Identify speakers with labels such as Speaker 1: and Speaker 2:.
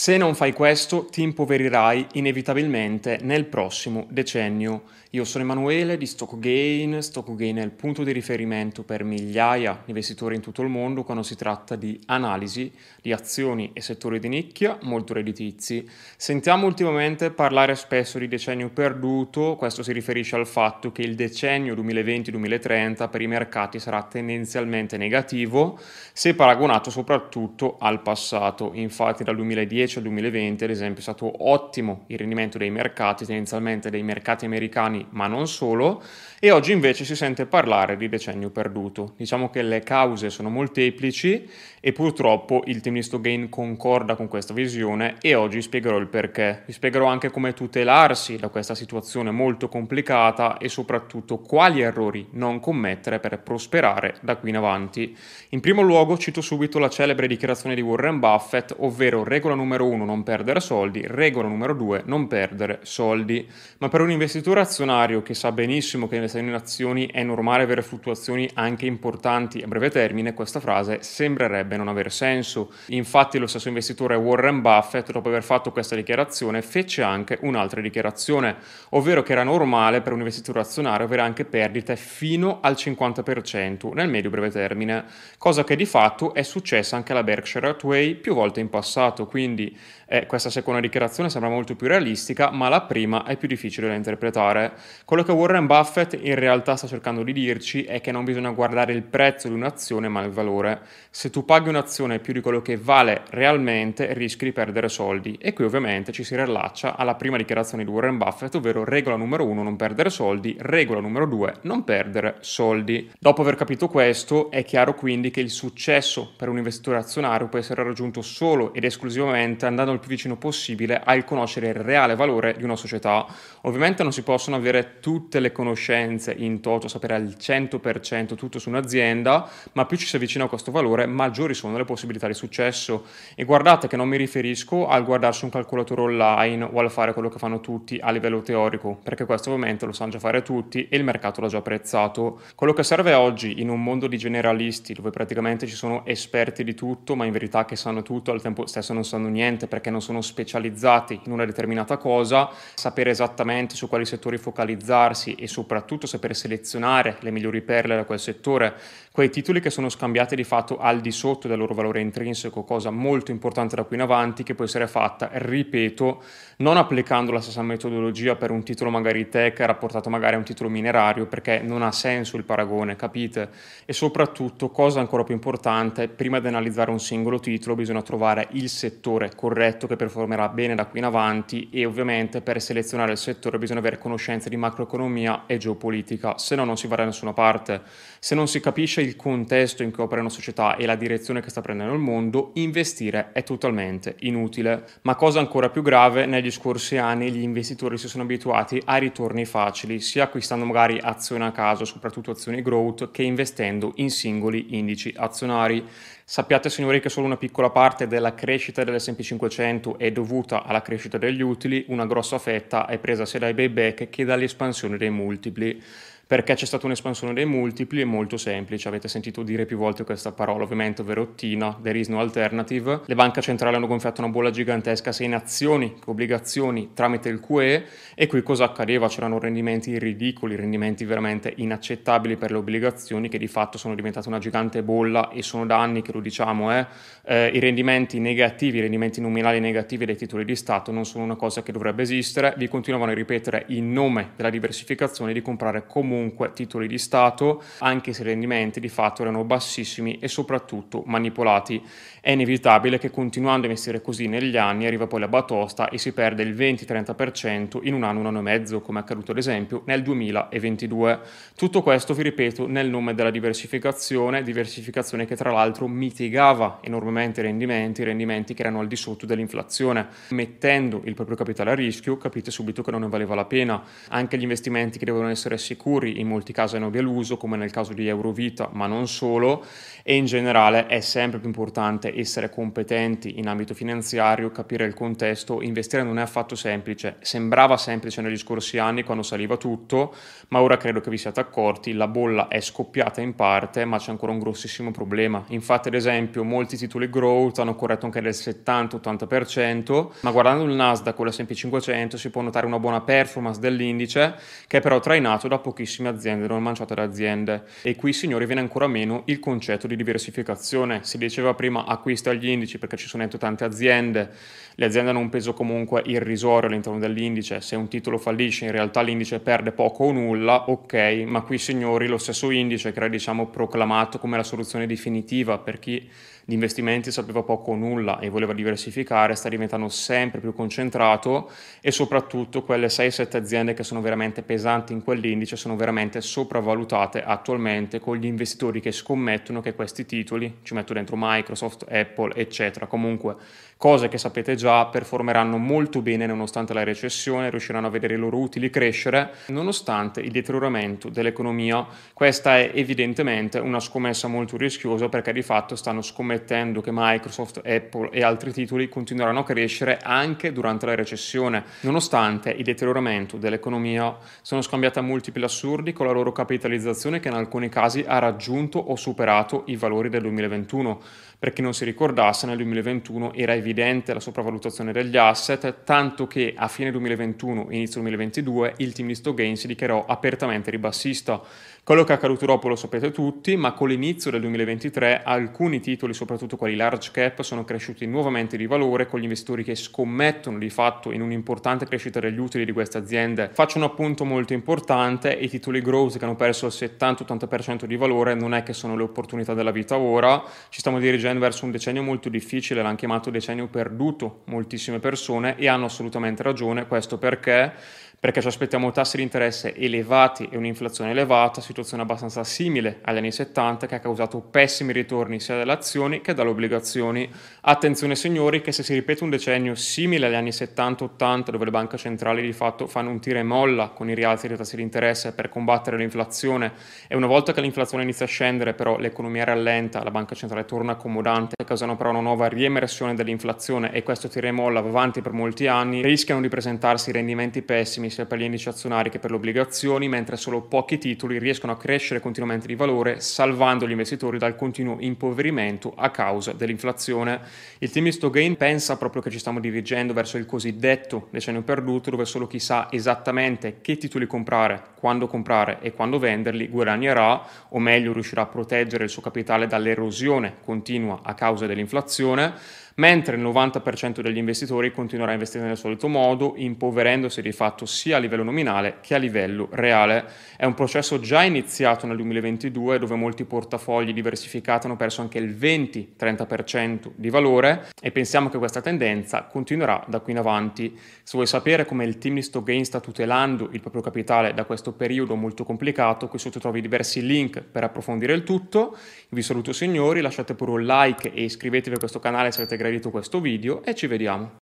Speaker 1: Se non fai questo, ti impoverirai inevitabilmente nel prossimo decennio. Io sono Emanuele di StockGain. StockGain è il punto di riferimento per migliaia di investitori in tutto il mondo quando si tratta di analisi di azioni e settori di nicchia molto redditizi. Sentiamo ultimamente parlare spesso di decennio perduto, questo si riferisce al fatto che il decennio 2020-2030 per i mercati sarà tendenzialmente negativo se paragonato soprattutto al passato. Infatti dal 2010 al 2020 ad esempio è stato ottimo il rendimento dei mercati, tendenzialmente dei mercati americani ma non solo, e oggi invece si sente parlare di decennio perduto. Diciamo che le cause sono molteplici e purtroppo il team di Stogain concorda con questa visione e oggi spiegherò il perché. Vi spiegherò anche come tutelarsi da questa situazione molto complicata e soprattutto quali errori non commettere per prosperare da qui in avanti. In primo luogo cito subito la celebre dichiarazione di Warren Buffett, ovvero regola numero uno non perdere soldi, regola numero due non perdere soldi. Ma per un investitore azionario che sa benissimo che nelle azioni è normale avere fluttuazioni anche importanti a breve termine, questa frase sembrerebbe non avere senso. Infatti lo stesso investitore Warren Buffett, dopo aver fatto questa dichiarazione, fece anche un'altra dichiarazione, ovvero che era normale per un investitore azionario avere anche perdite fino al 50% nel medio-breve termine, cosa che di fatto è successa anche alla Berkshire Hathaway più volte in passato, quindi eh, questa seconda dichiarazione sembra molto più realistica, ma la prima è più difficile da interpretare. Quello che Warren Buffett in realtà sta cercando di dirci è che non bisogna guardare il prezzo di un'azione, ma il valore. Se tu paghi un'azione più di quello che vale realmente, rischi di perdere soldi. E qui ovviamente ci si rilaccia alla prima dichiarazione di Warren Buffett, ovvero regola numero uno, non perdere soldi, regola numero due, non perdere soldi. Dopo aver capito questo, è chiaro quindi che il successo per un investitore azionario può essere raggiunto solo ed esclusivamente andando il più vicino possibile al conoscere il reale valore di una società. Ovviamente non si possono avere tutte le conoscenze in toto, sapere al 100% tutto su un'azienda, ma più ci si avvicina a questo valore, maggiori sono le possibilità di successo. E guardate che non mi riferisco al guardarsi un calcolatore online o al fare quello che fanno tutti a livello teorico, perché questo ovviamente lo sanno già fare tutti e il mercato l'ha già apprezzato. Quello che serve oggi in un mondo di generalisti, dove praticamente ci sono esperti di tutto, ma in verità che sanno tutto, al tempo stesso non sanno niente perché perché non sono specializzati in una determinata cosa, sapere esattamente su quali settori focalizzarsi e soprattutto sapere selezionare le migliori perle da quel settore, quei titoli che sono scambiati di fatto al di sotto del loro valore intrinseco, cosa molto importante da qui in avanti che può essere fatta, ripeto, non applicando la stessa metodologia per un titolo magari tech rapportato magari a un titolo minerario, perché non ha senso il paragone, capite? E soprattutto, cosa ancora più importante, prima di analizzare un singolo titolo bisogna trovare il settore corretto che performerà bene da qui in avanti e ovviamente per selezionare il settore bisogna avere conoscenze di macroeconomia e geopolitica, se no non si va da nessuna parte. Se non si capisce il contesto in cui opera una società e la direzione che sta prendendo il mondo, investire è totalmente inutile. Ma cosa ancora più grave, negli scorsi anni gli investitori si sono abituati a ritorni facili, sia acquistando magari azioni a caso, soprattutto azioni growth, che investendo in singoli indici azionari. Sappiate signori che solo una piccola parte della crescita dell'S&P 500 è dovuta alla crescita degli utili, una grossa fetta è presa sia dai buyback che dall'espansione dei multipli. Perché c'è stata un'espansione dei multipli? È molto semplice, avete sentito dire più volte questa parola, ovviamente, ovvero TINA, there is no alternative. Le banche centrali hanno gonfiato una bolla gigantesca sia in azioni che obbligazioni tramite il QE e qui cosa accadeva? C'erano rendimenti ridicoli, rendimenti veramente inaccettabili per le obbligazioni che di fatto sono diventate una gigante bolla e sono da anni che lo diciamo, eh? Eh, i rendimenti negativi, i rendimenti nominali negativi dei titoli di Stato non sono una cosa che dovrebbe esistere, vi continuavano a ripetere in nome della diversificazione di comprare comunque comunque titoli di Stato, anche se i rendimenti di fatto erano bassissimi e soprattutto manipolati. È inevitabile che continuando a investire così negli anni arriva poi la batosta e si perde il 20-30% in un anno, un anno e mezzo, come è accaduto ad esempio nel 2022. Tutto questo, vi ripeto, nel nome della diversificazione, diversificazione che tra l'altro mitigava enormemente i rendimenti, rendimenti che erano al di sotto dell'inflazione. Mettendo il proprio capitale a rischio, capite subito che non ne valeva la pena. Anche gli investimenti che devono essere sicuri, in molti casi hanno deluso, come nel caso di Eurovita, ma non solo, e in generale è sempre più importante essere competenti in ambito finanziario, capire il contesto, investire non è affatto semplice, sembrava semplice negli scorsi anni quando saliva tutto, ma ora credo che vi siate accorti, la bolla è scoppiata in parte, ma c'è ancora un grossissimo problema. Infatti, ad esempio, molti titoli growth hanno corretto anche del 70-80%, ma guardando il Nasdaq o l'S&P 500 si può notare una buona performance dell'indice, che è però trainato da pochissime aziende non manciate da aziende. E qui, signori, viene ancora meno il concetto di diversificazione. Si diceva prima acquista gli indici perché ci sono dentro tante aziende, le aziende hanno un peso comunque irrisorio all'interno dell'indice, se un titolo fallisce in realtà l'indice perde poco o nulla, ok, ma qui signori lo stesso indice che era diciamo proclamato come la soluzione definitiva per chi di investimenti sapeva poco o nulla e voleva diversificare, sta diventando sempre più concentrato e soprattutto quelle 6-7 aziende che sono veramente pesanti in quell'indice sono veramente sopravvalutate attualmente con gli investitori che scommettono che questi titoli, ci metto dentro Microsoft, Apple, eccetera, comunque cose che sapete già performeranno molto bene nonostante la recessione, riusciranno a vedere i loro utili crescere, nonostante il deterioramento dell'economia. Questa è evidentemente una scommessa molto rischiosa perché di fatto stanno scommettendo che Microsoft, Apple e altri titoli continueranno a crescere anche durante la recessione, nonostante il deterioramento dell'economia sono scambiate multipli assurdi con la loro capitalizzazione che in alcuni casi ha raggiunto o superato i valori del 2021. Per chi non si ricordasse, nel 2021 era evidente la sopravvalutazione degli asset, tanto che a fine 2021 inizio 2022 il team di Stogain si dichiarò apertamente ribassista. Quello che è accaduto dopo lo sapete tutti, ma con l'inizio del 2023 alcuni titoli, soprattutto quelli large cap, sono cresciuti nuovamente di valore con gli investitori che scommettono di fatto in un'importante crescita degli utili di queste aziende. Faccio un appunto molto importante, i titoli growth che hanno perso il 70-80% di valore non è che sono le opportunità della vita ora, ci stiamo dirigendo dirigendo verso un decennio molto difficile, l'hanno chiamato decennio perduto moltissime persone e hanno assolutamente ragione, questo perché perché ci aspettiamo tassi di interesse elevati e un'inflazione elevata, situazione abbastanza simile agli anni 70 che ha causato pessimi ritorni sia dalle azioni che dalle obbligazioni. Attenzione signori che se si ripete un decennio simile agli anni 70-80 dove le banche centrali di fatto fanno un tiro e molla con i rialzi dei tassi di interesse per combattere l'inflazione e una volta che l'inflazione inizia a scendere però l'economia rallenta, la banca centrale torna accomodante, causano però una nuova riemersione dell'inflazione e questo tiro e molla va avanti per molti anni, rischiano di presentarsi rendimenti pessimi sia per gli indici azionari che per le obbligazioni, mentre solo pochi titoli riescono a crescere continuamente di valore, salvando gli investitori dal continuo impoverimento a causa dell'inflazione. Il team Gain pensa proprio che ci stiamo dirigendo verso il cosiddetto decennio perduto, dove solo chi sa esattamente che titoli comprare, quando comprare e quando venderli guadagnerà, o meglio riuscirà a proteggere il suo capitale dall'erosione continua a causa dell'inflazione mentre il 90% degli investitori continuerà a investire nel solito modo, impoverendosi di fatto sia a livello nominale che a livello reale. È un processo già iniziato nel 2022 dove molti portafogli diversificati hanno perso anche il 20-30% di valore e pensiamo che questa tendenza continuerà da qui in avanti. Se vuoi sapere come il team di Stockgain sta tutelando il proprio capitale da questo periodo molto complicato, qui sotto trovi diversi link per approfondire il tutto. Vi saluto signori, lasciate pure un like e iscrivetevi a questo canale se avete gradito questo video e ci vediamo.